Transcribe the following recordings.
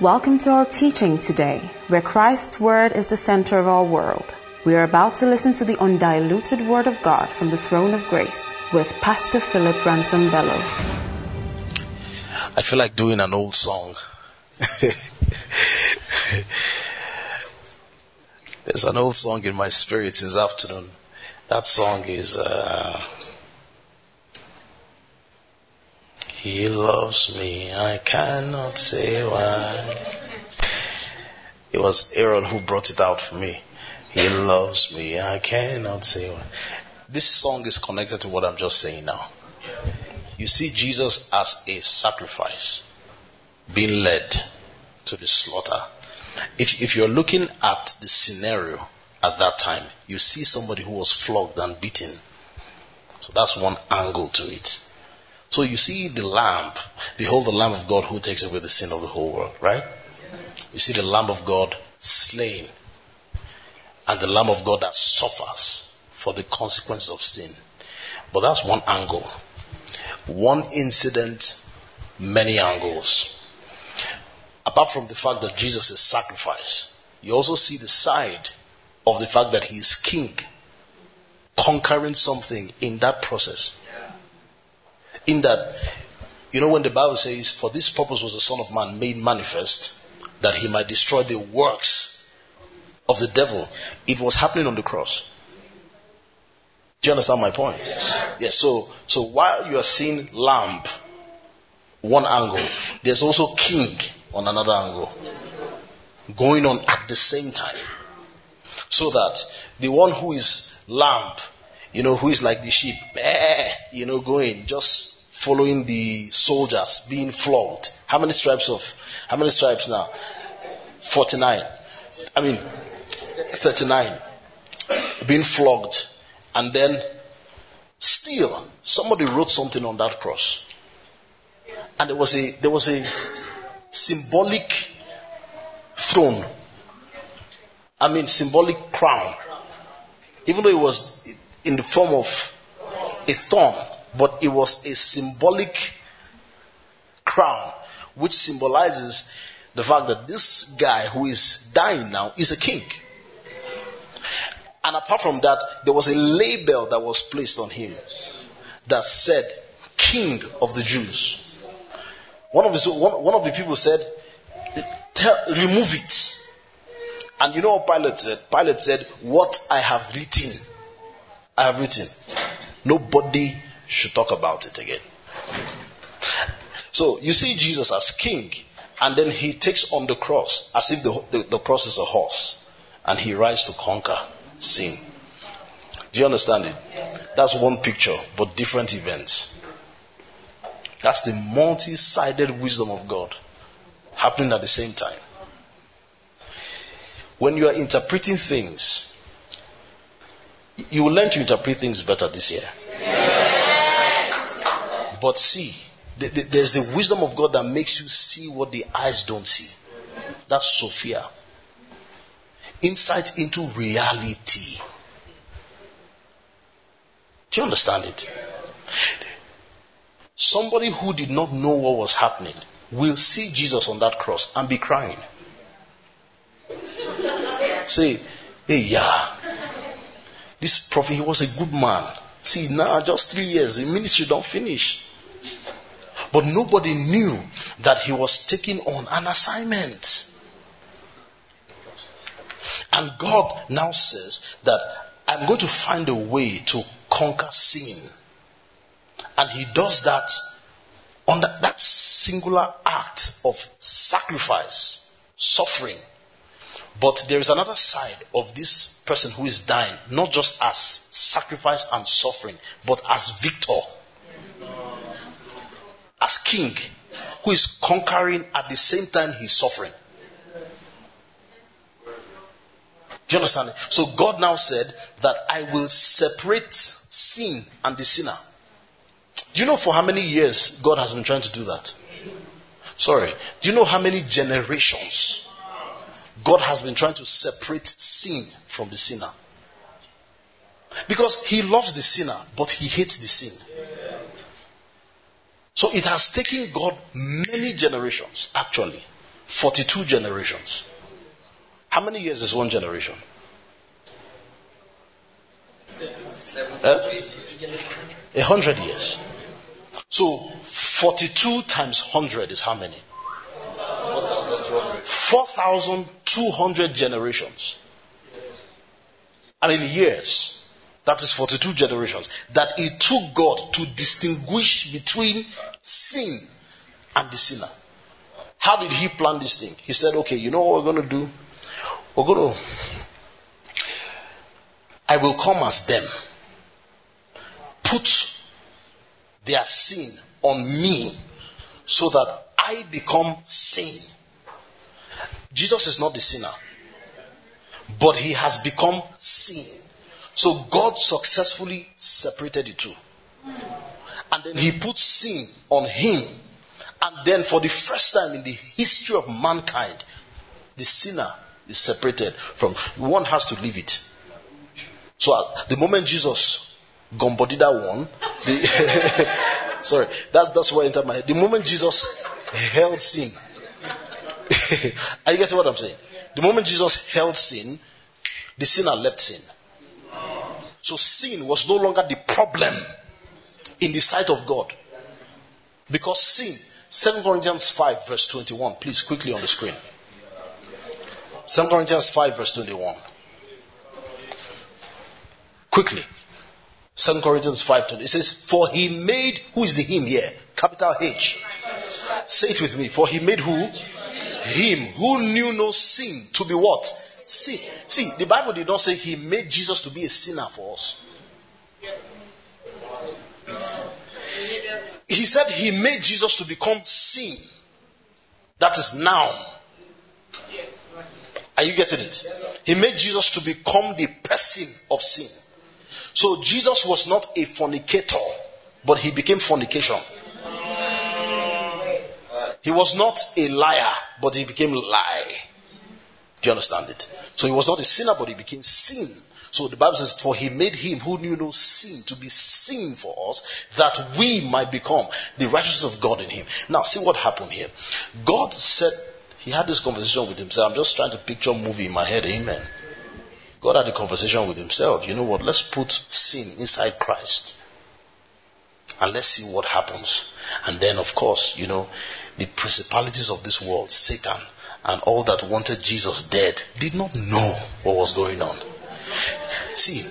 Welcome to our teaching today, where Christ's Word is the center of our world. We are about to listen to the undiluted Word of God from the throne of grace with Pastor Philip Ransom Bello. I feel like doing an old song. There's an old song in my spirit this afternoon. That song is, uh, He loves me, I cannot say why. It was Aaron who brought it out for me. He loves me, I cannot say why. This song is connected to what I'm just saying now. You see Jesus as a sacrifice being led to the slaughter. If, if you're looking at the scenario at that time, you see somebody who was flogged and beaten. So that's one angle to it. So you see the lamb, behold the lamb of God who takes away the sin of the whole world, right? You see the lamb of God slain and the lamb of God that suffers for the consequences of sin. But that's one angle. One incident, many angles. Apart from the fact that Jesus is sacrifice, you also see the side of the fact that he is king, conquering something in that process. In that, you know, when the Bible says, For this purpose was the Son of Man made manifest, that he might destroy the works of the devil, it was happening on the cross. Do you understand my point? Yes. so, so while you are seeing lamb, one angle, there's also king on another angle. Going on at the same time. So that the one who is lamb, you know, who is like the sheep, eh, you know, going, just following the soldiers being flogged. How many stripes of, how many stripes now? 49. I mean, 39. Being flogged. And then, still, somebody wrote something on that cross. And there was a, there was a symbolic throne. I mean, symbolic crown. Even though it was in the form of a thorn but it was a symbolic crown which symbolizes the fact that this guy who is dying now is a king. And apart from that, there was a label that was placed on him that said, King of the Jews. One of the, one, one of the people said, Remove it. And you know what Pilate said? Pilate said, What I have written, I have written. Nobody should talk about it again. So you see Jesus as king, and then he takes on the cross as if the, the, the cross is a horse, and he rides to conquer sin. Do you understand it? That's one picture, but different events. That's the multi sided wisdom of God happening at the same time. When you are interpreting things, you will learn to interpret things better this year. But see, there's the wisdom of God that makes you see what the eyes don't see. That's Sophia. Insight into reality. Do you understand it? Somebody who did not know what was happening will see Jesus on that cross and be crying. Say, hey, yeah. This prophet, he was a good man. See, now just three years, the ministry don't finish. But nobody knew that he was taking on an assignment. And God now says that I'm going to find a way to conquer sin. And he does that on that, that singular act of sacrifice, suffering. But there is another side of this person who is dying, not just as sacrifice and suffering, but as victor as king who is conquering at the same time he's suffering. Do you understand? So God now said that I will separate sin and the sinner. Do you know for how many years God has been trying to do that? Sorry. Do you know how many generations God has been trying to separate sin from the sinner? Because he loves the sinner, but he hates the sin. So it has taken God many generations, actually, 42 generations. How many years is one generation? A hundred years. So 42 times 100 is how many? 4,200 generations. And in years. That is 42 generations. That it took God to distinguish between sin and the sinner. How did he plan this thing? He said, okay, you know what we're going to do? We're going to, I will come as them. Put their sin on me so that I become sin. Jesus is not the sinner, but he has become sin. So God successfully separated the two. And then he put sin on him. And then for the first time in the history of mankind, the sinner is separated from one has to leave it. So at the moment Jesus gombodied that one, the sorry, that's that's what entered my head. The moment Jesus held sin, are you getting what I'm saying? The moment Jesus held sin, the sinner left sin. So sin was no longer the problem in the sight of God. Because sin, 2 Corinthians 5, verse 21, please quickly on the screen. 2 Corinthians 5, verse 21. Quickly. 2 Corinthians 5, 20. It says, For he made, who is the him here? Capital H. Say it with me. For he made who? Him who knew no sin to be what? See, see, the Bible did not say he made Jesus to be a sinner for us. He said he made Jesus to become sin. That is now. Are you getting it? He made Jesus to become the person of sin. So Jesus was not a fornicator, but he became fornication. He was not a liar, but he became lie. Do you understand it? So he was not a sinner, but he became sin. So the Bible says, For he made him who knew no sin to be sin for us, that we might become the righteousness of God in him. Now, see what happened here. God said, He had this conversation with himself. I'm just trying to picture a movie in my head. Amen. God had a conversation with himself. You know what? Let's put sin inside Christ. And let's see what happens. And then, of course, you know, the principalities of this world, Satan, and all that wanted Jesus dead did not know what was going on. See,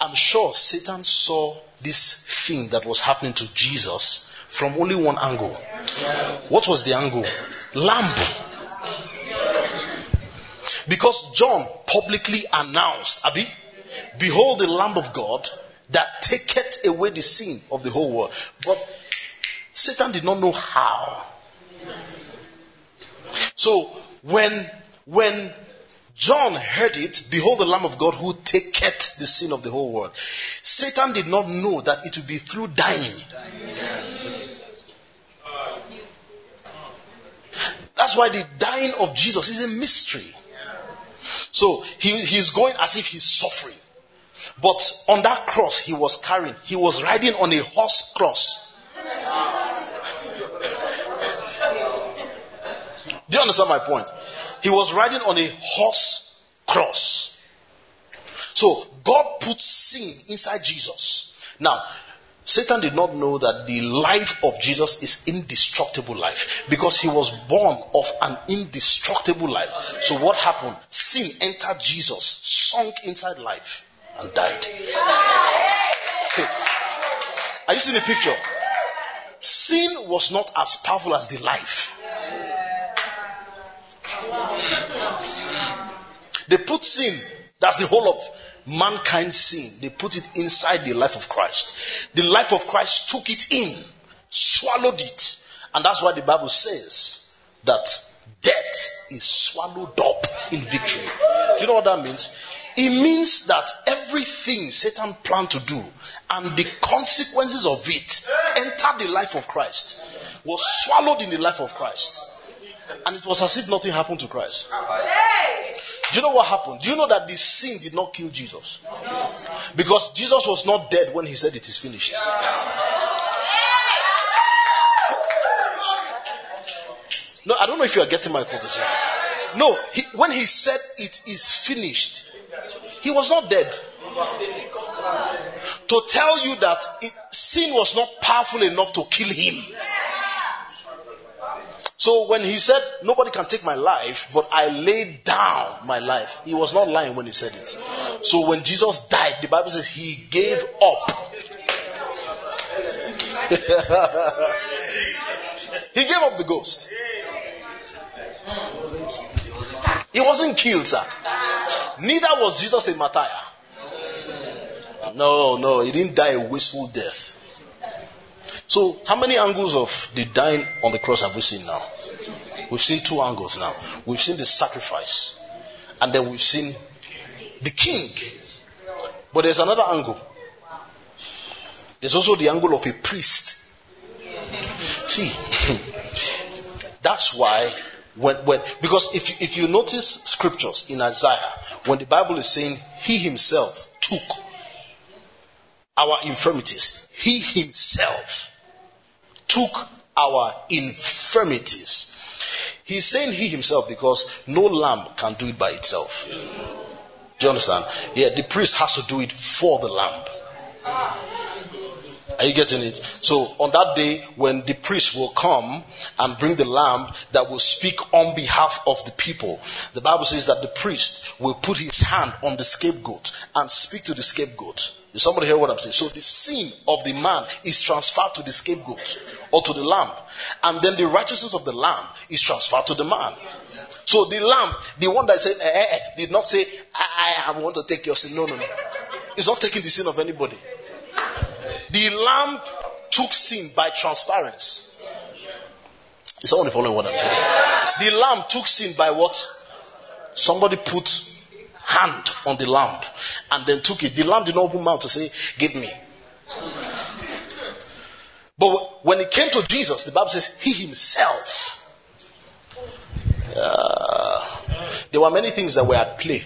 I'm sure Satan saw this thing that was happening to Jesus from only one angle. What was the angle? Lamb. Because John publicly announced, Abi, behold the Lamb of God that taketh away the sin of the whole world. But Satan did not know how. So when, when John heard it, behold the Lamb of God who taketh the sin of the whole world. Satan did not know that it would be through dying. That's why the dying of Jesus is a mystery. So he, he's going as if he's suffering. But on that cross he was carrying, he was riding on a horse cross. Do you understand my point? He was riding on a horse cross. So God put sin inside Jesus. Now, Satan did not know that the life of Jesus is indestructible life because he was born of an indestructible life. So what happened? Sin entered Jesus, sunk inside life, and died. Are you seeing the picture? Sin was not as powerful as the life. They put sin, that's the whole of mankind's sin. They put it inside the life of Christ. The life of Christ took it in, swallowed it. And that's why the Bible says that death is swallowed up in victory. Do you know what that means? It means that everything Satan planned to do and the consequences of it entered the life of Christ, was swallowed in the life of Christ. And it was as if nothing happened to Christ. Do you know what happened? Do you know that the sin did not kill Jesus? Because Jesus was not dead when he said it is finished. No, I don't know if you are getting my quotation. No, he, when he said it is finished, he was not dead. To tell you that it, sin was not powerful enough to kill him. So when he said, Nobody can take my life, but I laid down my life, he was not lying when he said it. So when Jesus died, the Bible says he gave up. he gave up the ghost. He wasn't killed, sir. Neither was Jesus a martyr. No, no, he didn't die a wasteful death. So, how many angles of the dying on the cross have we seen now? We've seen two angles now. We've seen the sacrifice, and then we've seen the king. But there's another angle. There's also the angle of a priest. See, that's why when, when because if if you notice scriptures in Isaiah, when the Bible is saying He Himself took our infirmities, He Himself took our infirmities. He's saying he himself because no lamb can do it by itself. Do you understand? Yeah, the priest has to do it for the lamb. Are you getting it? So on that day, when the priest will come and bring the lamb that will speak on behalf of the people, the Bible says that the priest will put his hand on the scapegoat and speak to the scapegoat. Is somebody hear what I'm saying? So the sin of the man is transferred to the scapegoat or to the lamb. And then the righteousness of the lamb is transferred to the man. So the lamb, the one that said, eh, eh, eh, did not say, I, I, want to take your sin. No, no, no. It's not taking the sin of anybody. The lamb took sin by transference. Is someone following what I'm saying? The lamb took sin by what? Somebody put hand on the lamb and then took it. The lamb did not open mouth to say, Give me. But when it came to Jesus, the Bible says he himself. Uh, there were many things that were at play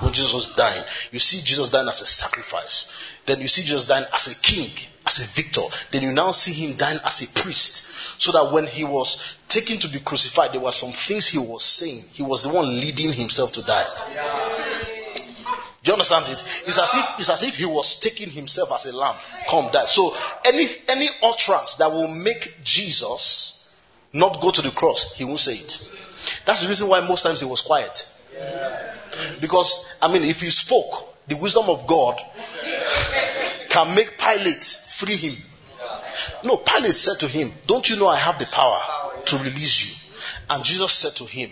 when Jesus was dying. You see Jesus dying as a sacrifice. Then you see Jesus dying as a king, as a victor. Then you now see him dying as a priest. So that when he was taken to be crucified, there were some things he was saying. He was the one leading himself to die. Do you understand it? It's as if it's as if he was taking himself as a lamb. Come die. So any any utterance that will make Jesus not go to the cross, he won't say it. That's the reason why most times he was quiet. Because I mean, if he spoke, the wisdom of God can make Pilate free him. No, Pilate said to him, Don't you know I have the power to release you? And Jesus said to him,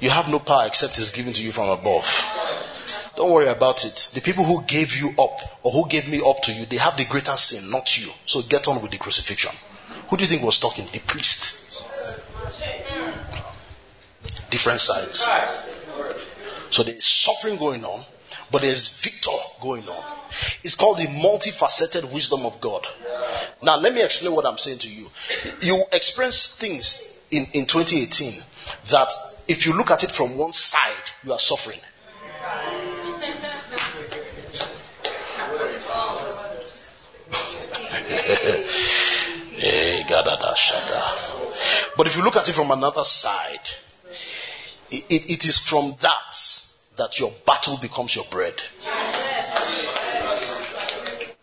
You have no power except it's given to you from above. Don't worry about it. The people who gave you up or who gave me up to you, they have the greater sin, not you. So get on with the crucifixion. Who do you think was talking? The priest. Different sides. So there's suffering going on, but there's victor going on. It's called the multifaceted wisdom of God. Now, let me explain what I'm saying to you. You experience things in, in 2018 that if you look at it from one side, you are suffering. Eh, but if you look at it from another side, it, it, it is from that that your battle becomes your bread.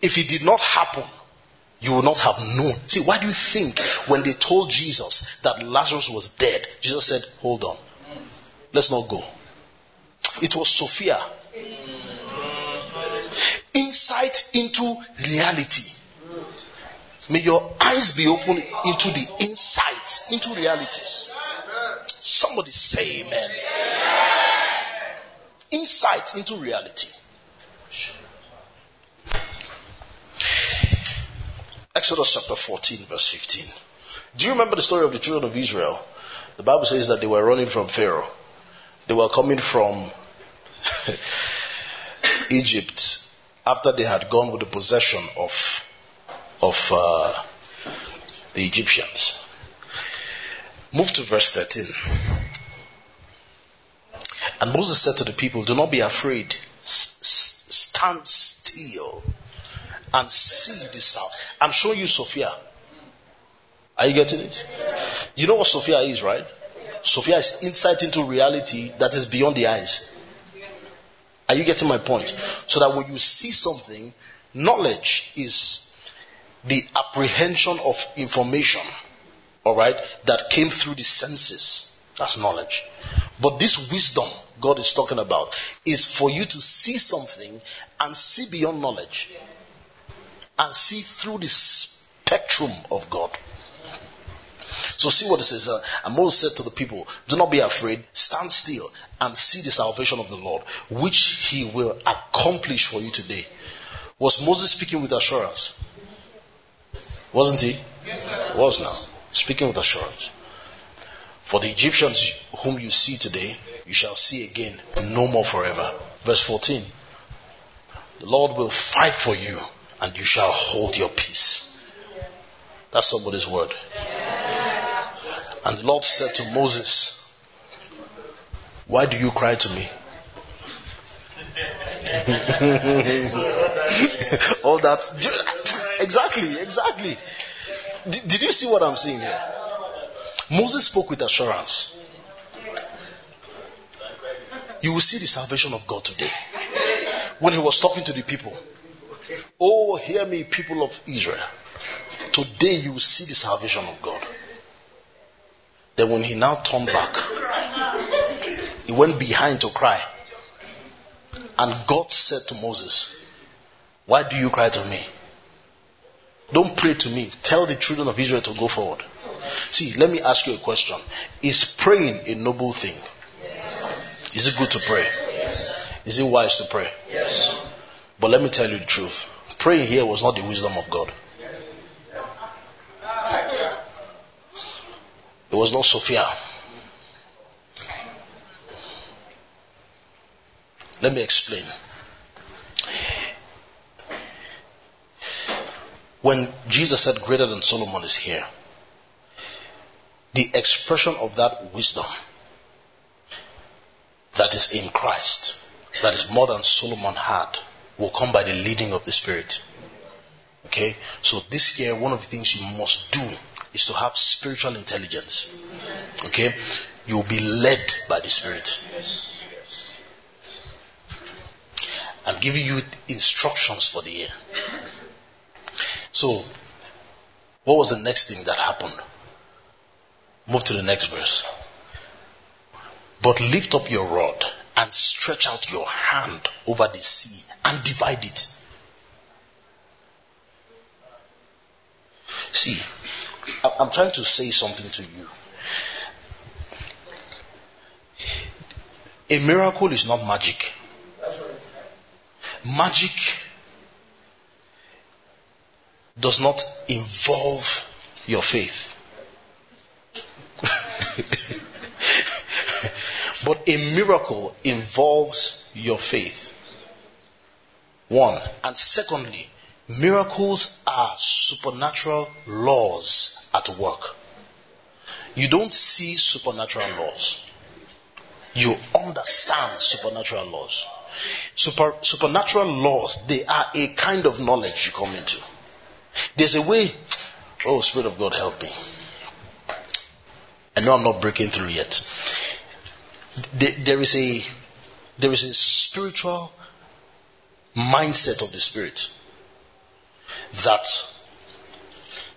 If it did not happen, you would not have known. See, why do you think when they told Jesus that Lazarus was dead, Jesus said, Hold on, let's not go? It was Sophia. Insight into reality. May your eyes be open into the insight, into realities. Somebody say amen. Insight into reality. Exodus chapter 14, verse 15. Do you remember the story of the children of Israel? The Bible says that they were running from Pharaoh. They were coming from Egypt after they had gone with the possession of, of uh, the Egyptians. Move to verse 13. And Moses said to the people, Do not be afraid. Stand still and see the south. I'm showing you Sophia. Are you getting it? You know what Sophia is, right? Sophia is insight into reality that is beyond the eyes. Are you getting my point? So that when you see something, knowledge is the apprehension of information, all right, that came through the senses. That's knowledge. But this wisdom God is talking about is for you to see something and see beyond knowledge and see through the spectrum of God. So see what it says. Uh, and Moses said to the people, Do not be afraid, stand still and see the salvation of the Lord, which he will accomplish for you today. Was Moses speaking with assurance? Wasn't he? Yes, Was now. Speaking with assurance. For the Egyptians whom you see today, you shall see again no more forever. Verse 14. The Lord will fight for you and you shall hold your peace. That's somebody's word. And the Lord said to Moses, Why do you cry to me? All that. Exactly, exactly. Did, did you see what I'm saying here? Moses spoke with assurance. You will see the salvation of God today. When he was talking to the people, Oh, hear me, people of Israel. Today you will see the salvation of God. Then when he now turned back, he went behind to cry. And God said to Moses, Why do you cry to me? Don't pray to me. Tell the children of Israel to go forward. See, let me ask you a question. Is praying a noble thing? Is it good to pray? Is it wise to pray? Yes. But let me tell you the truth. Praying here was not the wisdom of God. It was not Sophia. Let me explain. When Jesus said, Greater than Solomon is here, the expression of that wisdom that is in Christ, that is more than Solomon had, will come by the leading of the Spirit. Okay? So this year, one of the things you must do is to have spiritual intelligence. Okay? You'll be led by the Spirit. I'm giving you instructions for the year. So, what was the next thing that happened? Move to the next verse. But lift up your rod and stretch out your hand over the sea and divide it. See, I'm trying to say something to you. A miracle is not magic. Magic does not involve your faith. but a miracle involves your faith. One. And secondly, miracles are supernatural laws at work. You don't see supernatural laws. You understand supernatural laws. Super, supernatural laws, they are a kind of knowledge you come into. There's a way, oh, Spirit of God, help me. I know I'm not breaking through yet. There is a, there is a spiritual mindset of the Spirit that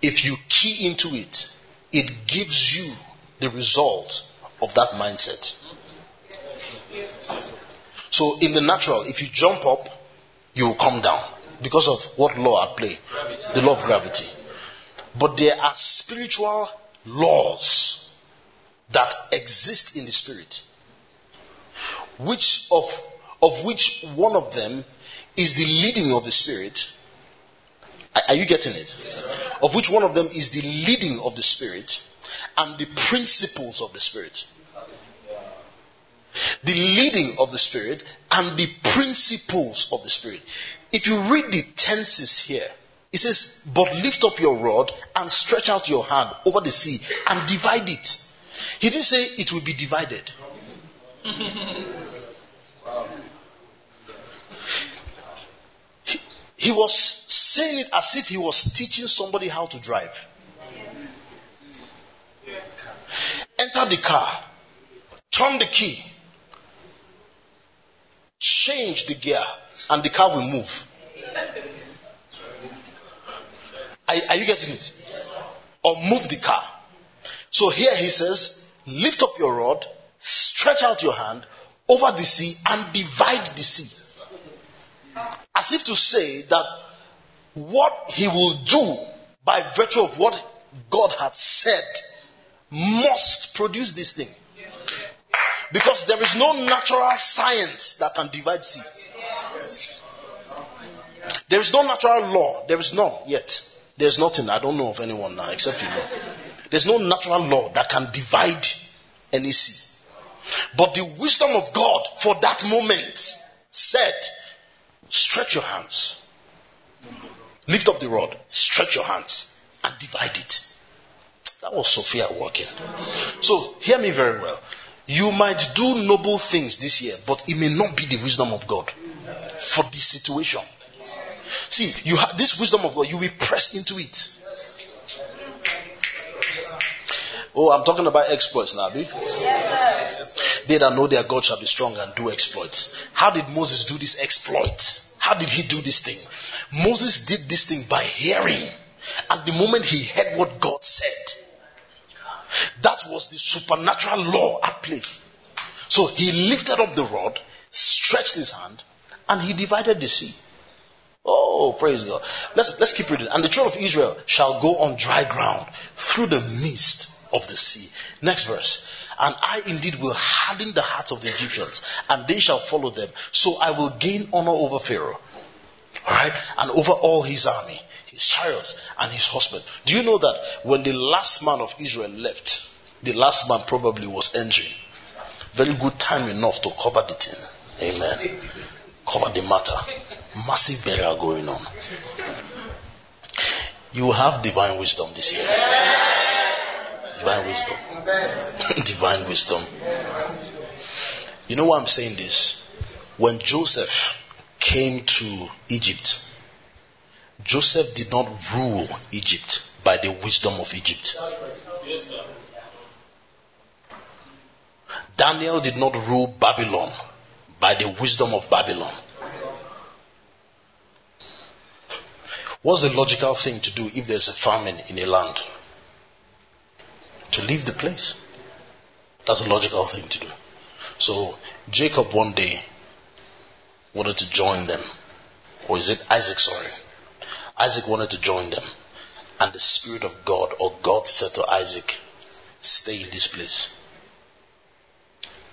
if you key into it, it gives you the result of that mindset. So in the natural, if you jump up, you will come down because of what law at play? Gravity. The law of gravity. But there are spiritual laws that exist in the spirit, which of of which one of them is the leading of the spirit. Are you getting it? Of which one of them is the leading of the spirit and the principles of the spirit the leading of the Spirit and the principles of the Spirit. If you read the tenses here, it says, But lift up your rod and stretch out your hand over the sea and divide it. He didn't say it will be divided. he, he was saying it as if he was teaching somebody how to drive. enter the car, turn the key, change the gear, and the car will move. Are, are you getting it? Or move the car. So here he says, lift up your rod, stretch out your hand over the sea, and divide the sea. As if to say that what he will do by virtue of what God had said must produce this thing. Because there is no natural science that can divide sea. There is no natural law. There is none yet. There's nothing. I don't know of anyone now except you. There's no natural law that can divide any sea. But the wisdom of God for that moment said, stretch your hands. Lift up the rod, stretch your hands, and divide it. That was Sophia working. So, hear me very well. You might do noble things this year, but it may not be the wisdom of God for this situation. See, you have this wisdom of God, you will press into it. Oh, I'm talking about exploits now, They that know their God shall be strong and do exploits. How did Moses do this exploit? How did he do this thing? Moses did this thing by hearing. And the moment he heard what God said, that was the supernatural law at play. So he lifted up the rod, stretched his hand, and he divided the sea. Oh, praise God. Let's, let's keep reading. And the children of Israel shall go on dry ground through the midst of the sea. Next verse. And I indeed will harden the hearts of the Egyptians, and they shall follow them. So I will gain honor over Pharaoh. Alright? And over all his army, his chariots, and his horsemen. Do you know that when the last man of Israel left, the last man probably was entering? Very good time enough to cover the thing. Amen. Cover the matter. Massive burial going on. You have divine wisdom this year. Divine wisdom. Divine wisdom. You know why I'm saying this? When Joseph came to Egypt, Joseph did not rule Egypt by the wisdom of Egypt. Daniel did not rule Babylon by the wisdom of Babylon. What's the logical thing to do if there's a famine in a land? To leave the place. That's a logical thing to do. So Jacob one day wanted to join them. Or is it Isaac, sorry? Isaac wanted to join them. And the Spirit of God, or God said to Isaac, stay in this place.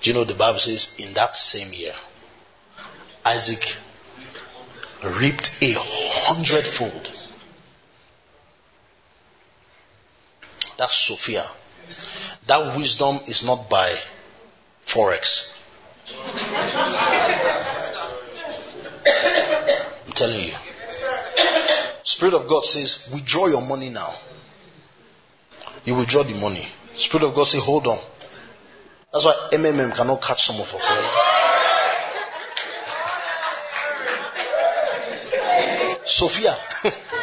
Do you know the Bible says in that same year, Isaac reaped a hundredfold. That's Sophia. That wisdom is not by Forex. I'm telling you. Spirit of God says, withdraw your money now. You withdraw the money. Spirit of God says, hold on. That's why MMM cannot catch some of us. Eh? Sophia.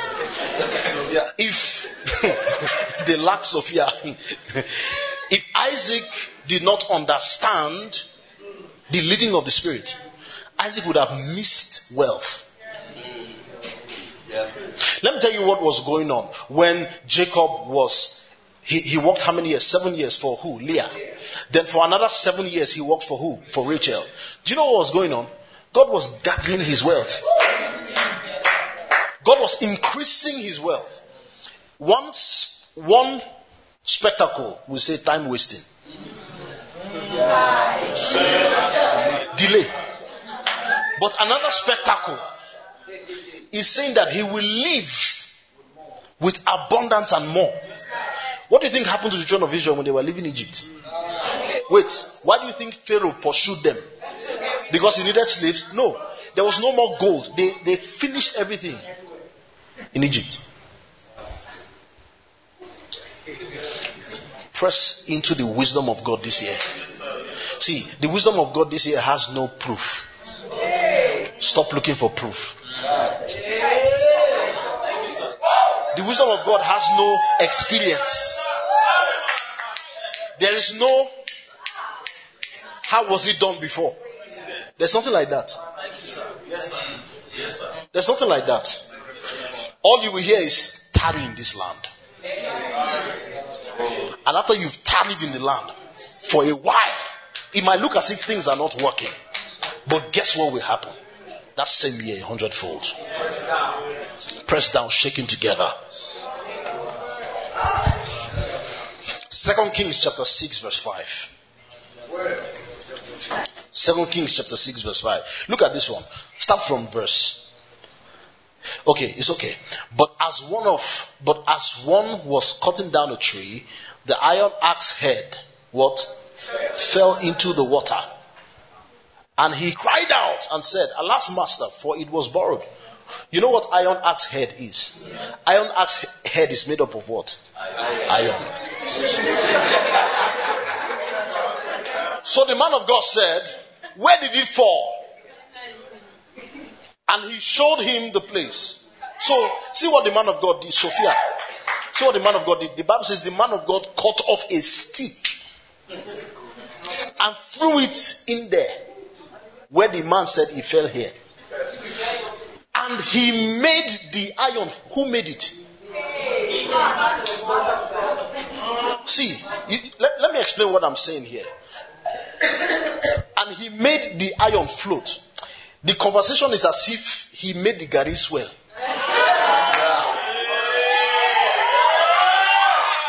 if they lack Sophia, if Isaac did not understand the leading of the Spirit, Isaac would have missed wealth. Let me tell you what was going on when Jacob was, he, he worked how many years? Seven years for who? Leah. Then for another seven years he worked for who? For Rachel. Do you know what was going on? God was gathering his wealth. God was increasing his wealth. Once, one spectacle, we say time wasting. Delay. But another spectacle is saying that he will live with abundance and more. What do you think happened to the children of Israel when they were leaving Egypt? Wait, why do you think Pharaoh pursued them? Because he needed slaves? No. There was no more gold. They, they finished everything in Egypt. Press into the wisdom of God this year. See, the wisdom of God this year has no proof. Stop looking for proof. The wisdom of God has no experience. There is no, how was it done before? There's nothing like that. There's nothing like that. All you will hear is tarry in this land. And after you've tarried in the land for a while, it might look as if things are not working. But guess what will happen? That same year, a hundredfold. Pressed down, shaking together. Second Kings chapter 6, verse 5. Second Kings chapter 6, verse 5. Look at this one. Start from verse. Okay, it's okay. But as one of but as one was cutting down a tree, the iron axe head what fell into the water. And he cried out and said, Alas, master, for it was borrowed. You know what iron axe head is? Iron axe head is made up of what? Iron. So the man of God said, Where did it fall? And he showed him the place. So, see what the man of God did, Sophia. See what the man of God did. The Bible says the man of God cut off a stick and threw it in there where the man said he fell here. And he made the iron. Who made it? See, you, let, let me explain what I'm saying here. And he made the iron float. The conversation is as if he made the gari swell.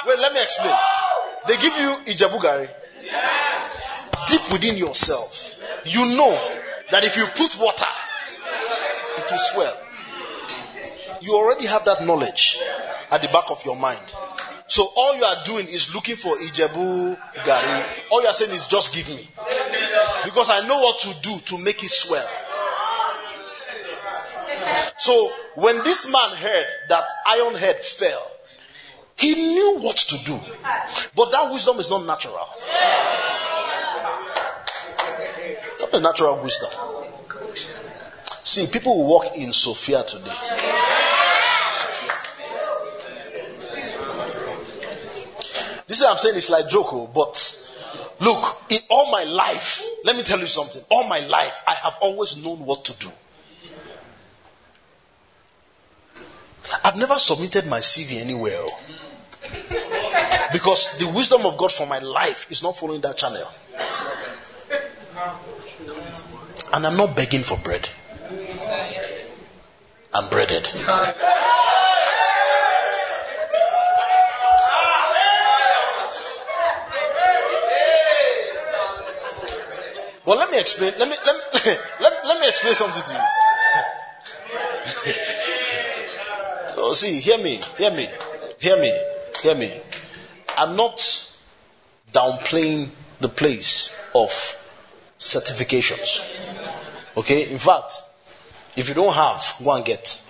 Wait, let me explain. They give you Ijebu gari. Deep within yourself, you know that if you put water, it will swell. You already have that knowledge at the back of your mind. So all you are doing is looking for Ijebu Gari. All you are saying is just give me. Because I know what to do to make it swell. So when this man heard that iron head fell, he knew what to do. But that wisdom is not natural. Not a natural wisdom. See, people will walk in Sophia today. This is what I'm saying it's like Joko, oh, but look, in all my life, let me tell you something. All my life, I have always known what to do. I've never submitted my CV anywhere. Oh. Because the wisdom of God for my life is not following that channel. And I'm not begging for bread. I'm breaded. Well, let me explain. Let me let me let, let me explain something to you. oh, see, hear me, hear me, hear me, hear me. I'm not downplaying the place of certifications. Okay? In fact, if you don't have, go and get.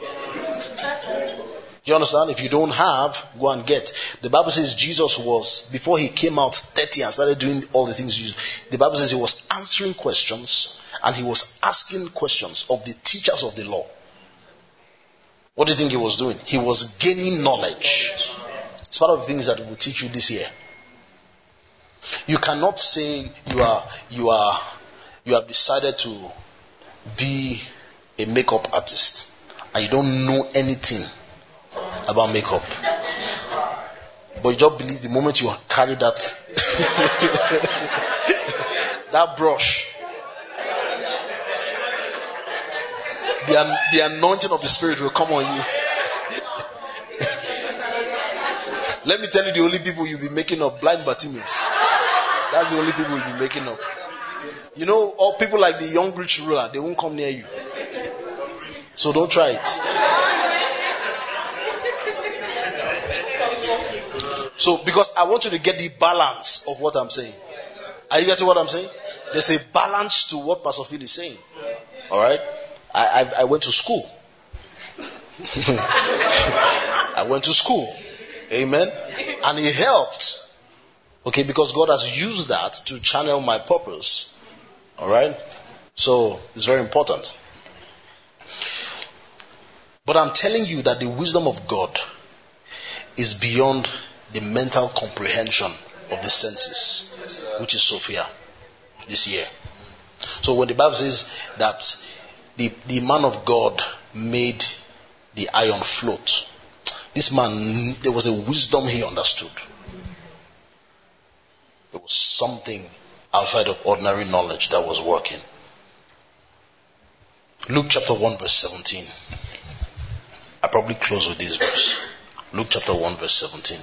Do you understand? If you don't have, go and get. The Bible says Jesus was, before he came out 30 and started doing all the things the Bible says he was answering questions and he was asking questions of the teachers of the law. What do you think he was doing? He was gaining knowledge. It's part of the things that we will teach you this year. You cannot say you are you are you have decided to be a makeup artist and you don't know anything about makeup. But you just believe the moment you carry that that brush, the, the anointing of the spirit will come on you. Let me tell you the only people you'll be making up blind Bartimaeus. That's the only people you'll be making up. You know, all people like the young rich ruler, they won't come near you. So don't try it. So, because I want you to get the balance of what I'm saying. Are you getting what I'm saying? There's a balance to what Pastor Phil is saying. Alright? I, I, I went to school. I went to school. Amen. And it helped. Okay, because God has used that to channel my purpose. Alright? So, it's very important. But I'm telling you that the wisdom of God is beyond the mental comprehension of the senses, which is Sophia this year. So when the Bible says that the, the man of God made the iron float, this man, there was a wisdom he understood. There was something outside of ordinary knowledge that was working. Luke chapter 1 verse 17. I probably close with this verse. Luke chapter 1 verse 17.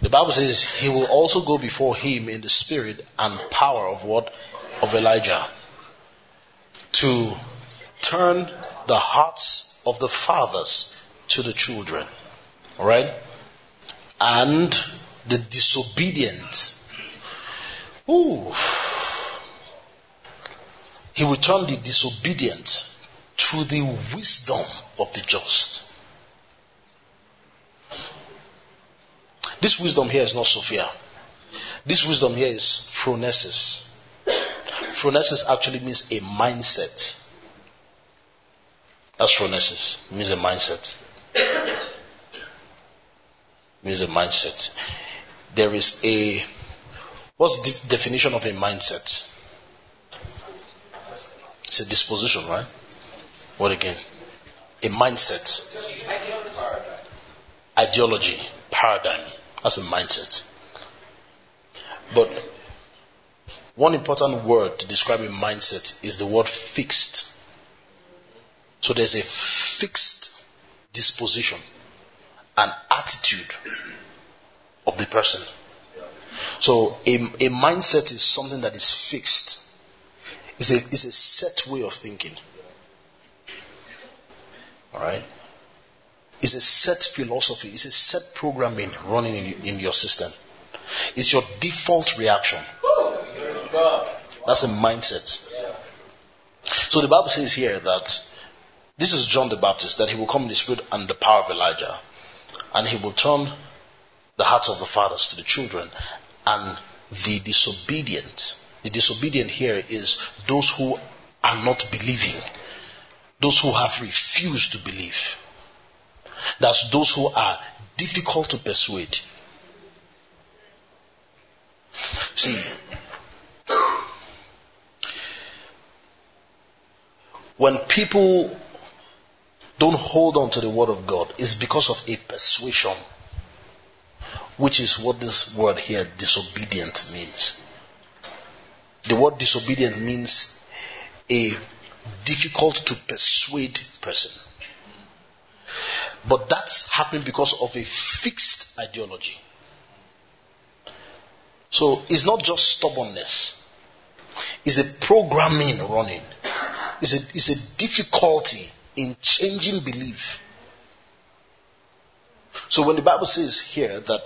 The Bible says he will also go before him in the spirit and power of what? Of Elijah. To turn the hearts of the fathers to the children. Alright? And the disobedient. Ooh. He will turn the disobedient to the wisdom of the just. This wisdom here is not Sophia. This wisdom here is phronesis. Phronesis actually means a mindset. That's phronesis. Means a mindset. Means a mindset. There is a what's the definition of a mindset? It's a disposition, right? What again? A mindset. Ideology, paradigm. That's a mindset. But one important word to describe a mindset is the word fixed. So there's a fixed disposition, and attitude of the person. So a, a mindset is something that is fixed. It's a, it's a set way of thinking. Alright? It's a set philosophy, it's a set programming running in, in your system. It's your default reaction. That's a mindset. So the Bible says here that this is John the Baptist, that he will come in the spirit and the power of Elijah, and he will turn the hearts of the fathers to the children, and the disobedient. The disobedient here is those who are not believing, those who have refused to believe. That's those who are difficult to persuade. See, when people don't hold on to the word of God, it's because of a persuasion, which is what this word here, disobedient, means. The word disobedient means a difficult to persuade person. But that's happening because of a fixed ideology. So it's not just stubbornness. It's a programming running. It's a, it's a difficulty in changing belief. So when the Bible says here that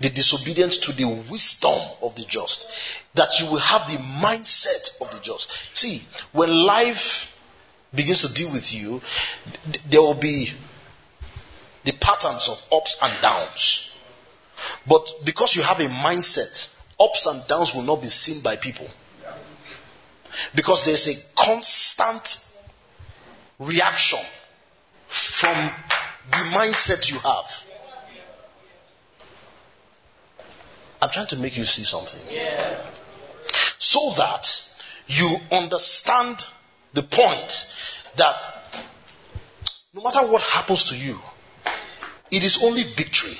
the disobedience to the wisdom of the just, that you will have the mindset of the just. See, when life begins to deal with you, there will be the patterns of ups and downs. But because you have a mindset, ups and downs will not be seen by people. Because there's a constant reaction from the mindset you have. I'm trying to make you see something. So that you understand the point that no matter what happens to you, it is only victory.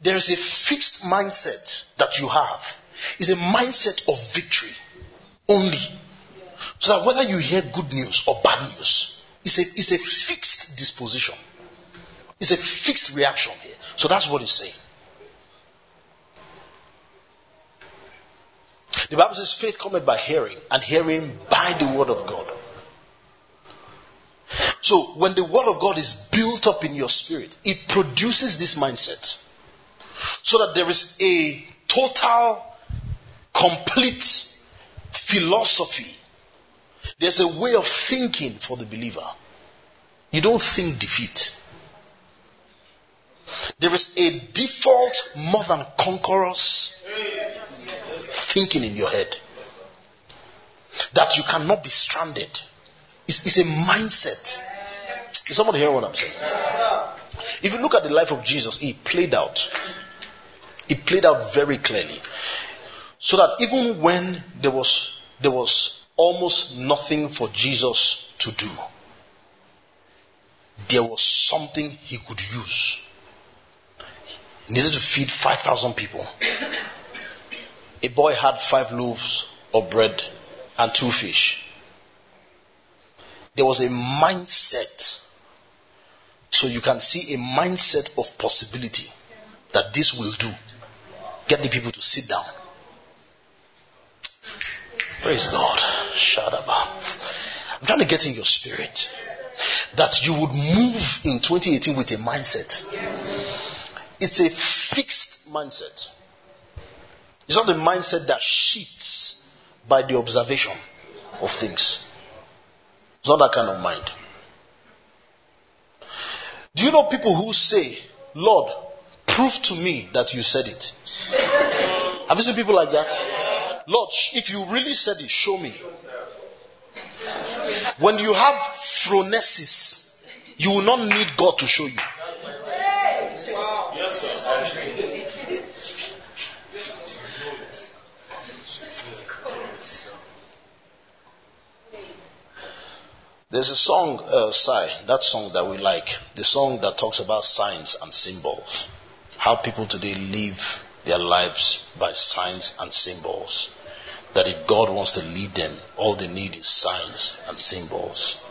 There is a fixed mindset that you have. It's a mindset of victory only. So that whether you hear good news or bad news, it's a, it's a fixed disposition. It's a fixed reaction here. So that's what he's saying. The Bible says faith cometh by hearing, and hearing by the word of God. So when the word of God is built up in your spirit, it produces this mindset. So that there is a total, complete philosophy. There's a way of thinking for the believer. You don't think defeat. There is a default more than conquerors thinking in your head that you cannot be stranded. It's, it's a mindset. Is somebody hear what I'm saying? If you look at the life of Jesus, he played out. It played out very clearly. So that even when there was, there was almost nothing for Jesus to do, there was something he could use. He needed to feed 5,000 people. A boy had five loaves of bread and two fish. There was a mindset. So you can see a mindset of possibility that this will do. Get the people to sit down. Praise God. Up. I'm trying to get in your spirit that you would move in 2018 with a mindset. It's a fixed mindset. It's not a mindset that shifts by the observation of things. It's not that kind of mind. Do you know people who say, Lord, prove to me that you said it? Have you seen people like that? Lord, if you really said it, show me. When you have phronesis, you will not need God to show you. There's a song, uh, Sai, that song that we like, the song that talks about signs and symbols. How people today live their lives by signs and symbols. That if God wants to lead them, all they need is signs and symbols.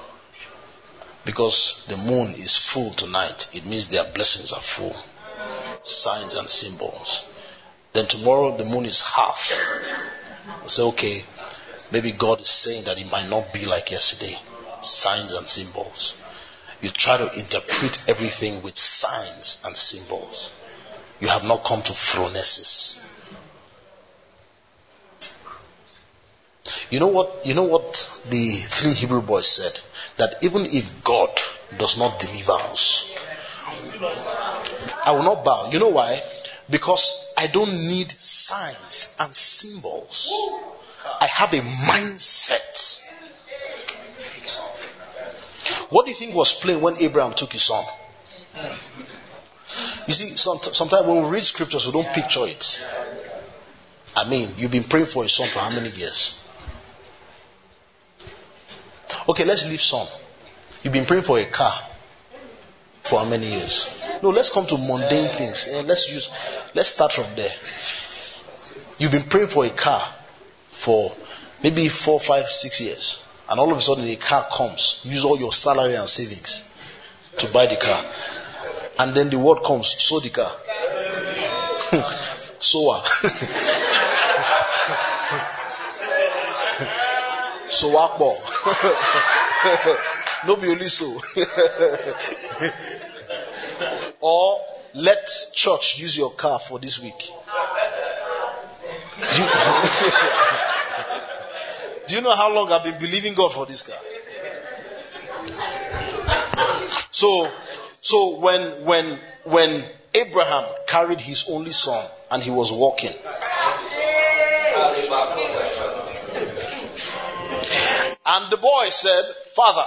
Because the moon is full tonight, it means their blessings are full. Signs and symbols. Then tomorrow the moon is half. I say, okay, maybe God is saying that it might not be like yesterday signs and symbols. You try to interpret everything with signs and symbols. You have not come to phronesis. You know what? You know what the three Hebrew boys said? That even if God does not deliver us, I will not bow. You know why? Because I don't need signs and symbols. I have a mindset what do you think was playing when Abraham took his son? You see, sometimes when we read scriptures, we don't picture it. I mean, you've been praying for a son for how many years? Okay, let's leave son. You've been praying for a car for how many years? No, let's come to mundane things. Eh, let's use. Let's start from there. You've been praying for a car for maybe four, five, six years and all of a sudden a car comes, use all your salary and savings to buy the car. And then the word comes, sow the car. Sower. so akbo. no be only so. or let church use your car for this week. Do you know how long I've been believing God for this car? So, so when when when Abraham carried his only son and he was walking, and the boy said, "Father,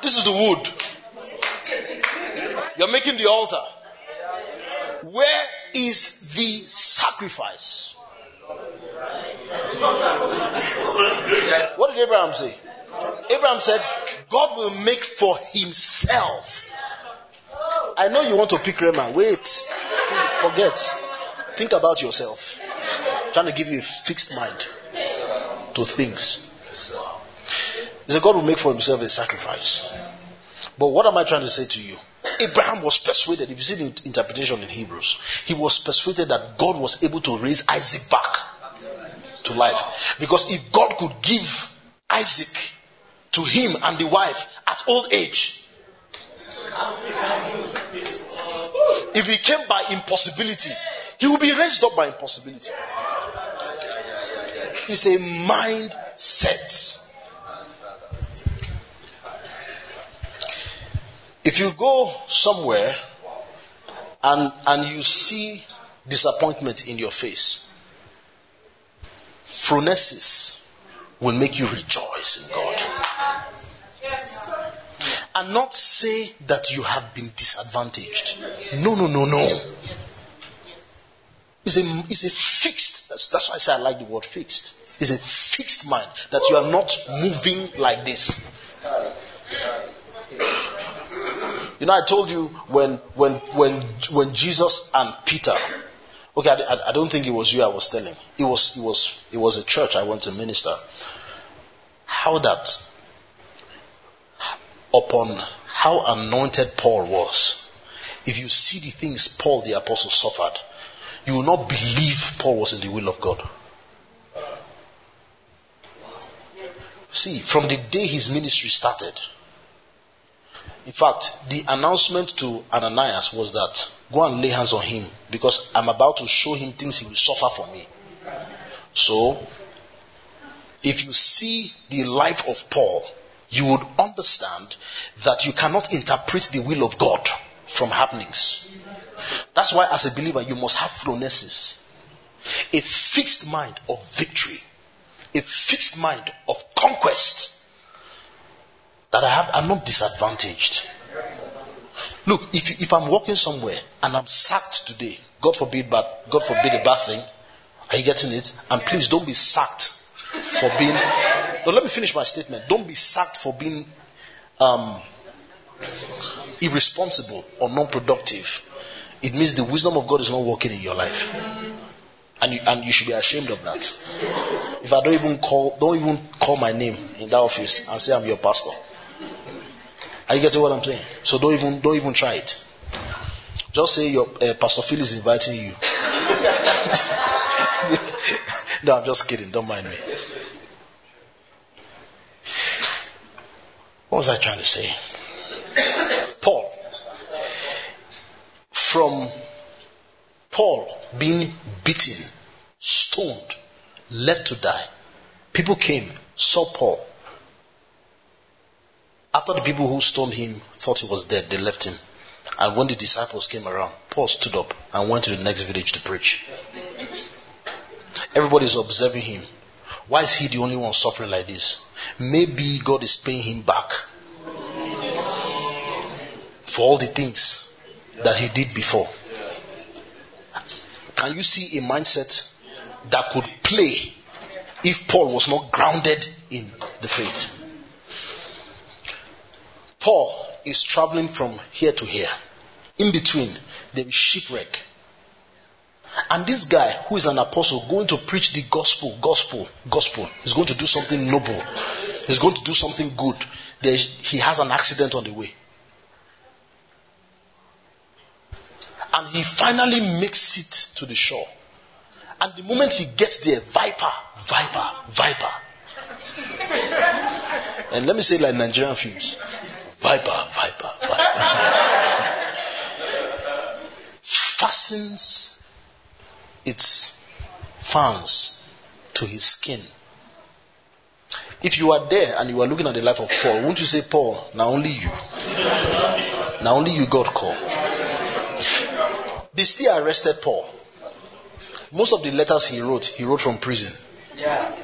this is the wood. You're making the altar. Where is the sacrifice?" What did Abraham say? Abraham said, God will make for himself. I know you want to pick Rema. Wait. Forget. Think about yourself. I'm trying to give you a fixed mind to things. He said, God will make for himself a sacrifice. But what am I trying to say to you? Abraham was persuaded, if you see the interpretation in Hebrews, he was persuaded that God was able to raise Isaac back to life. Because if God could give Isaac to him and the wife at old age, if he came by impossibility, he will be raised up by impossibility. It's a mindset. If you go somewhere and, and you see disappointment in your face, phronesis will make you rejoice in God. And not say that you have been disadvantaged. No, no, no, no. It's a, it's a fixed, that's, that's why I say I like the word fixed. It's a fixed mind that you are not moving like this. You know, I told you when, when, when, when Jesus and Peter, okay, I, I don't think it was you I was telling. It was, it was, it was a church I went to minister. How that upon how anointed Paul was. If you see the things Paul the apostle suffered, you will not believe Paul was in the will of God. See, from the day his ministry started, in fact, the announcement to Ananias was that go and lay hands on him because I'm about to show him things he will suffer for me. So, if you see the life of Paul, you would understand that you cannot interpret the will of God from happenings. That's why, as a believer, you must have phronesis, a fixed mind of victory, a fixed mind of conquest. That I have, I'm not disadvantaged. Look, if, if I'm walking somewhere and I'm sacked today, God forbid, but God forbid a bad thing, are you getting it? And please don't be sacked for being. No, let me finish my statement. Don't be sacked for being um, irresponsible or non-productive it means the wisdom of God is not working in your life. And you, and you should be ashamed of that. If I don't even call, don't even call my name in that office and say I'm your pastor. Are you getting what I'm saying? So don't even, don't even try it. Just say your uh, Pastor Phil is inviting you. no, I'm just kidding. Don't mind me. What was I trying to say? Paul from Paul being beaten, stoned, left to die, people came, saw Paul. After the people who stoned him thought he was dead, they left him. And when the disciples came around, Paul stood up and went to the next village to preach. Everybody is observing him. Why is he the only one suffering like this? Maybe God is paying him back for all the things that he did before. Can you see a mindset that could play if Paul was not grounded in the faith? Paul is traveling from here to here. In between, there is shipwreck. And this guy, who is an apostle, going to preach the gospel, gospel, gospel, is going to do something noble. He's going to do something good. He has an accident on the way. And he finally makes it to the shore. And the moment he gets there, viper, viper, viper. and let me say like Nigerian films. Viper, viper, viper. Fastens its fangs to his skin. If you are there and you are looking at the life of Paul, won't you say, Paul, now only you? Now only you got called. They still arrested Paul. Most of the letters he wrote, he wrote from prison. Yeah.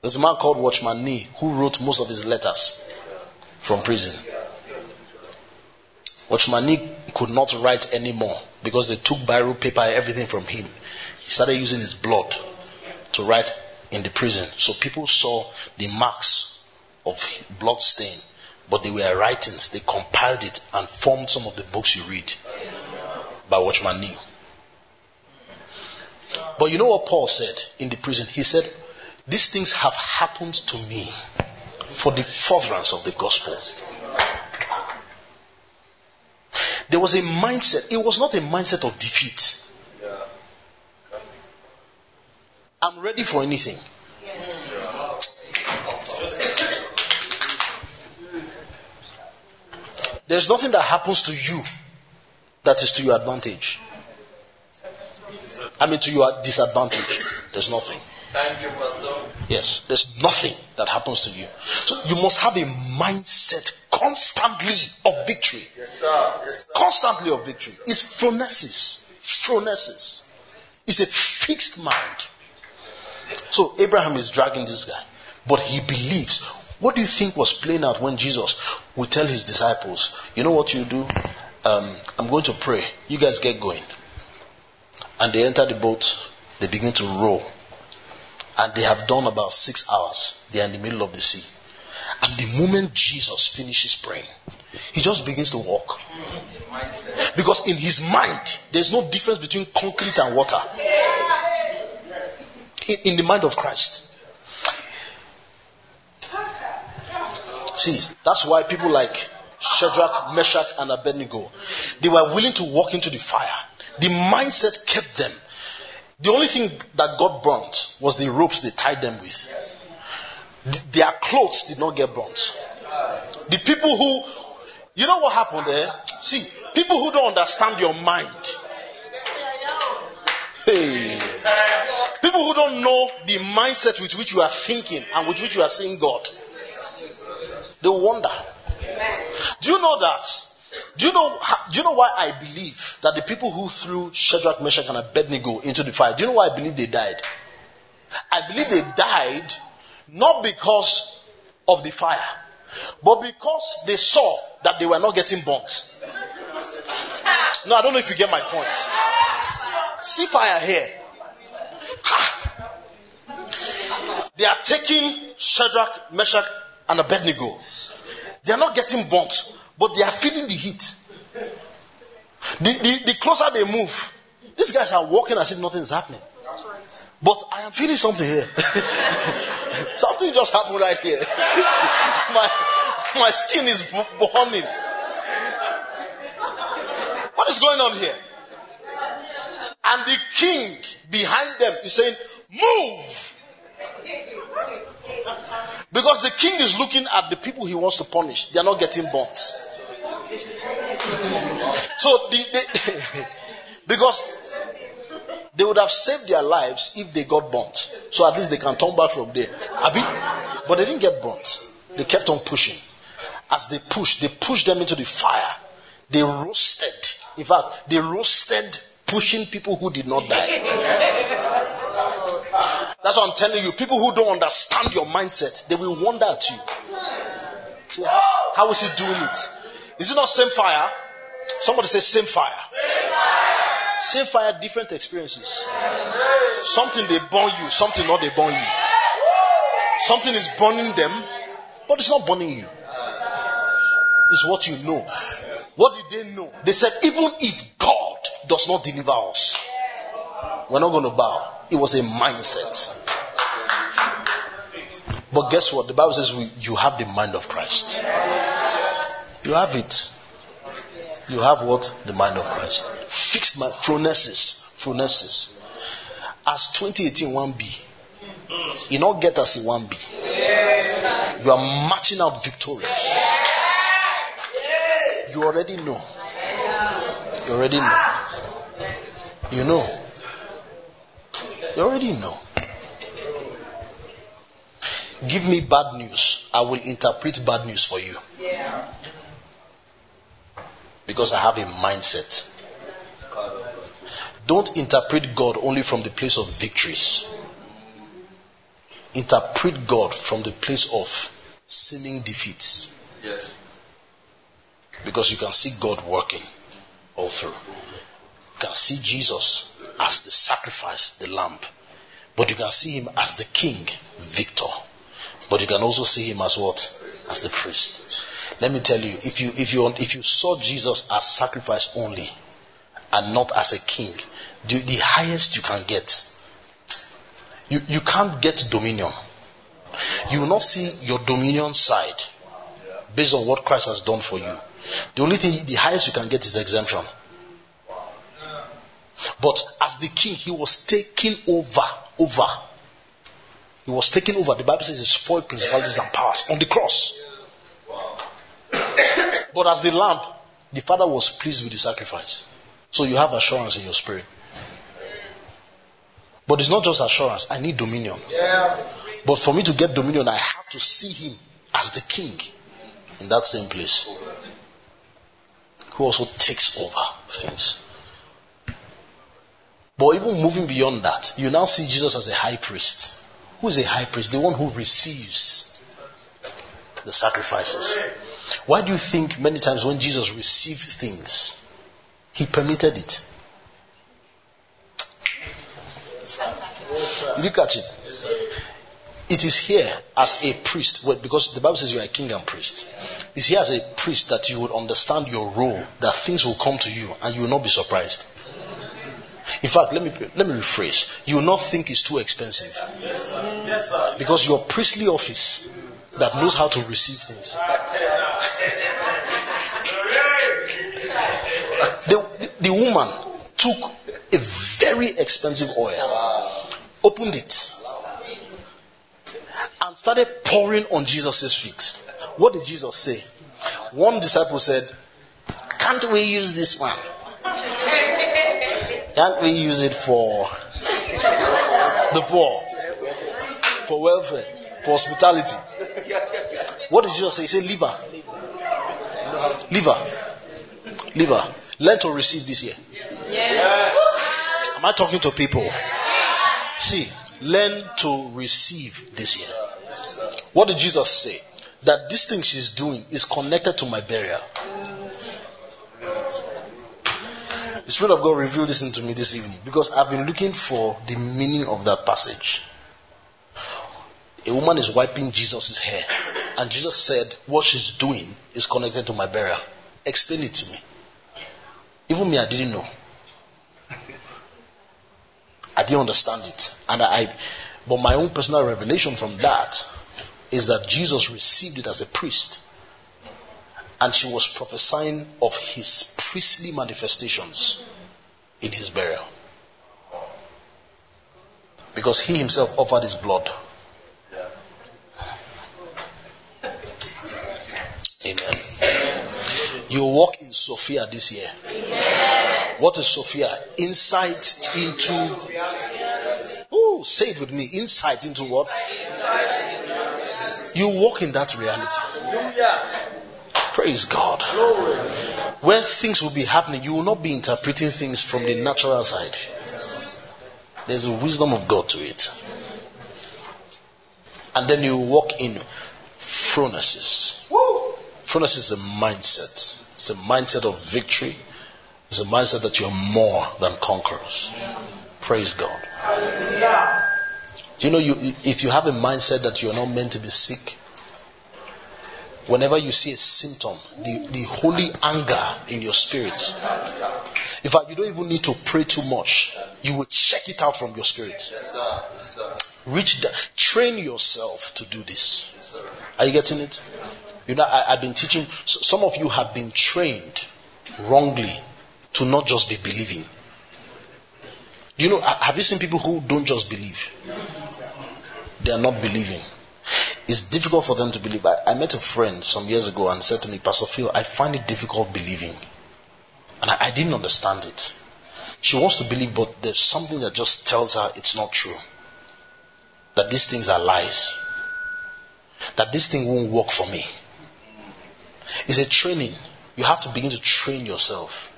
There's a man called Watchman Nee who wrote most of his letters from prison. Watchman Nee could not write anymore because they took biro paper everything from him. He started using his blood to write in the prison. So people saw the marks of blood stain, but they were writings. They compiled it and formed some of the books you read by Watchman Nee. But you know what Paul said in the prison? He said, These things have happened to me for the furtherance of the gospel. There was a mindset, it was not a mindset of defeat. I'm ready for anything. There's nothing that happens to you that is to your advantage. I mean, to your disadvantage. There's nothing. Thank you, Pastor. Yes, there's nothing that happens to you. So you must have a mindset constantly of victory. Yes, sir. Yes, sir. Constantly of victory. It's phronesis. Phronesis. It's a fixed mind. So Abraham is dragging this guy, but he believes What do you think was playing out when Jesus would tell his disciples, you know what you do? Um, I'm going to pray. You guys get going. And they enter the boat. They begin to row. And they have done about six hours. They are in the middle of the sea. And the moment Jesus finishes praying, he just begins to walk. Because in his mind, there's no difference between concrete and water. In, the mind of Christ. See, that's why people like Shadrach, Meshach, and Abednego, they were willing to walk into the fire. The mindset kept them. The only thing that got burnt was the ropes they tied them with. Their clothes did not get burnt. The people who, you know what happened there? See, people who don't understand your mind. Hey. People who don't know the mindset with which you are thinking and with which you are seeing God. They wonder. Do you know that? Do you know? Do you know why I believe that the people who threw Shadrach, Meshach, and Abednego into the fire? Do you know why I believe they died? I believe they died not because of the fire, but because they saw that they were not getting burnt. No, I don't know if you get my point. See fire here. They are taking Shadrach, Meshach, and Abednego. They are not getting burnt, but they are feeling the heat. The, the, the closer they move, these guys are walking as if nothing is happening. But I am feeling something here. something just happened right here. my, my skin is burning. What is going on here? And the king behind them is saying, Move! Because the king is looking at the people he wants to punish. They are not getting burnt. So, the, because they would have saved their lives if they got burnt. So at least they can turn back from there. Abi? But they didn't get burnt. They kept on pushing. As they pushed, they pushed them into the fire. They roasted. In fact, they roasted pushing people who did not die. That's what I'm telling you. People who don't understand your mindset, they will wonder at you. So how, how is he doing it? Is it not same fire? Somebody say same fire. Same fire. Same fire, different experiences. Something they burn you, something not they burn you. Something is burning them, but it's not burning you. It's what you know. What did they know? They said, even if God does not deliver us, we're not going to bow. It was a mindset. But guess what? The Bible says we, you have the mind of Christ. You have it. You have what? The mind of Christ. Fixed mind. Phronesis. Phronesis. As 2018 1B. You not get us in 1B. You are marching out victorious. You already know. You already know. You know. You already know. Give me bad news. I will interpret bad news for you. Yeah. Because I have a mindset. Don't interpret God only from the place of victories. Interpret God from the place of seeming defeats. Yes. Because you can see God working all through. Can see Jesus as the sacrifice, the lamb. But you can see him as the king, victor. But you can also see him as what? As the priest. Let me tell you, if you if you if you saw Jesus as sacrifice only and not as a king, the, the highest you can get, you, you can't get dominion. You will not see your dominion side based on what Christ has done for you. The only thing, the highest you can get is exemption. But as the king, he was taking over, over. He was taking over. The Bible says he spoiled principalities and powers on the cross. But as the lamb, the father was pleased with the sacrifice. So you have assurance in your spirit. But it's not just assurance, I need dominion. Yeah. But for me to get dominion, I have to see him as the king in that same place. Who also takes over things. But even moving beyond that, you now see Jesus as a high priest. Who is a high priest? The one who receives. the sacrifices. Why do you think many times when Jesus received things, he permitted it? Did you catch it? It is here as a priest, well, because the Bible says you are a king and priest. It's here as a priest that you would understand your role, that things will come to you and you will not be surprised. In fact, let me let me rephrase. You will not think it's too expensive. yes, sir. Because your priestly office that knows how to receive things. the, the woman took a very expensive oil, opened it, and started pouring on Jesus' feet. What did Jesus say? One disciple said, Can't we use this one? Can't we use it for the poor? For welfare? For hospitality? What did Jesus say? He said, her. Leave her. Learn to receive this year. Am I talking to people? See, learn to receive this year. What did Jesus say? That this thing she's doing is connected to my burial. The Spirit of God revealed this into me this evening because I've been looking for the meaning of that passage. A woman is wiping Jesus' hair, and Jesus said, What she's doing is connected to my burial. Explain it to me. Even me, I didn't know. I didn't understand it. And I, but my own personal revelation from that is that Jesus received it as a priest. And she was prophesying of his priestly manifestations in his burial. Because he himself offered his blood. Amen. You walk in Sophia this year. What is Sophia? Insight into. Oh, say it with me. Insight into what? You walk in that reality. Praise God. Where things will be happening, you will not be interpreting things from the natural side. There's a wisdom of God to it. And then you walk in phronesis. Phronesis is a mindset. It's a mindset of victory. It's a mindset that you're more than conquerors. Praise God. Do you know you if you have a mindset that you're not meant to be sick, whenever you see a symptom, the, the holy anger in your spirit, in fact, you don't even need to pray too much. You will check it out from your spirit. Reach train yourself to do this. Are you getting it? You know, I, have been teaching. Some of you have been trained wrongly to not just be believing. Do you know? Have you seen people who don't just believe? They are not believing. It's difficult for them to believe. I, I met a friend some years ago and said to me, Pastor Phil, I find it difficult believing. And I, I didn't understand it. She wants to believe, but there's something that just tells her it's not true. That these things are lies. That this thing won't work for me. It's a training. You have to begin to train yourself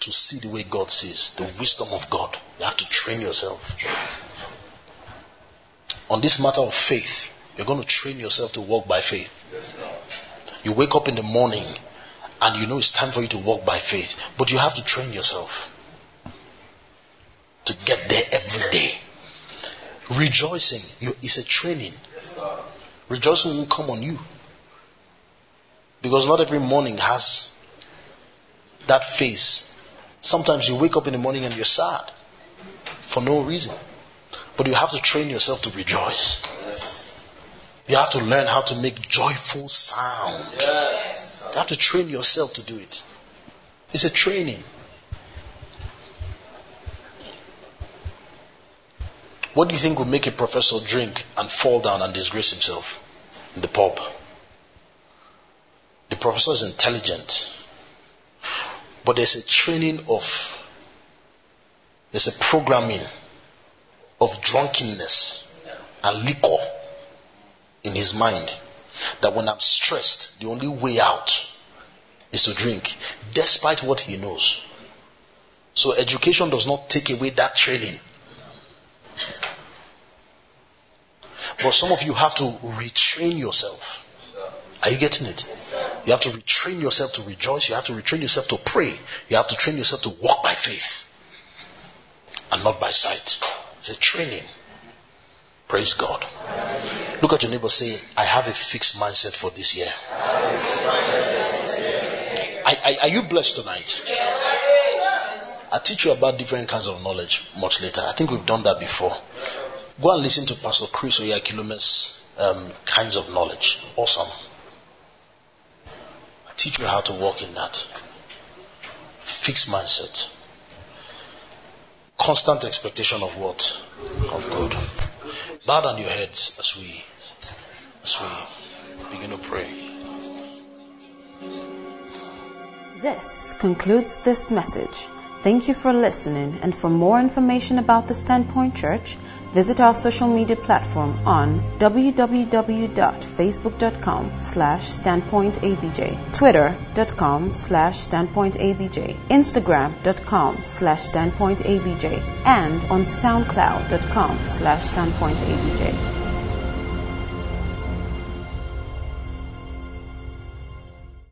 to see the way God sees, the wisdom of God. You have to train yourself. On this matter of faith, you're going to train yourself to walk by faith. You wake up in the morning and you know it's time for you to walk by faith, but you have to train yourself to get there every day. Rejoicing is a training. Rejoicing will come on you. Because not every morning has that face. Sometimes you wake up in the morning and you're sad for no reason. But you have to train yourself to rejoice. You have to learn how to make joyful sound. You have to train yourself to do it. It's a training. What do you think would make a professor drink and fall down and disgrace himself in the pub? The professor is intelligent. But there's a training of, there's a programming of drunkenness and liquor in his mind. That when I'm stressed, the only way out is to drink, despite what he knows. So education does not take away that training. But some of you have to retrain yourself. Are you getting it? You have to retrain yourself to rejoice. You have to retrain yourself to pray. You have to train yourself to walk by faith and not by sight. It's a training. Praise God. Look at your neighbor say, I have a fixed mindset for this year. Are, are you blessed tonight? I'll teach you about different kinds of knowledge much later. I think we've done that before. Go and listen to Pastor Chris Oyakhilome's um, kinds of knowledge. Awesome. I teach you how to walk in that. Fixed mindset. Constant expectation of what? Of good. Bow down your heads as we as we begin to pray. This concludes this message. Thank you for listening, and for more information about the Standpoint Church, visit our social media platform on www.facebook.com slash standpointabj, twitter.com slash standpointabj, instagram.com slash standpointabj, and on soundcloud.com slash standpointabj.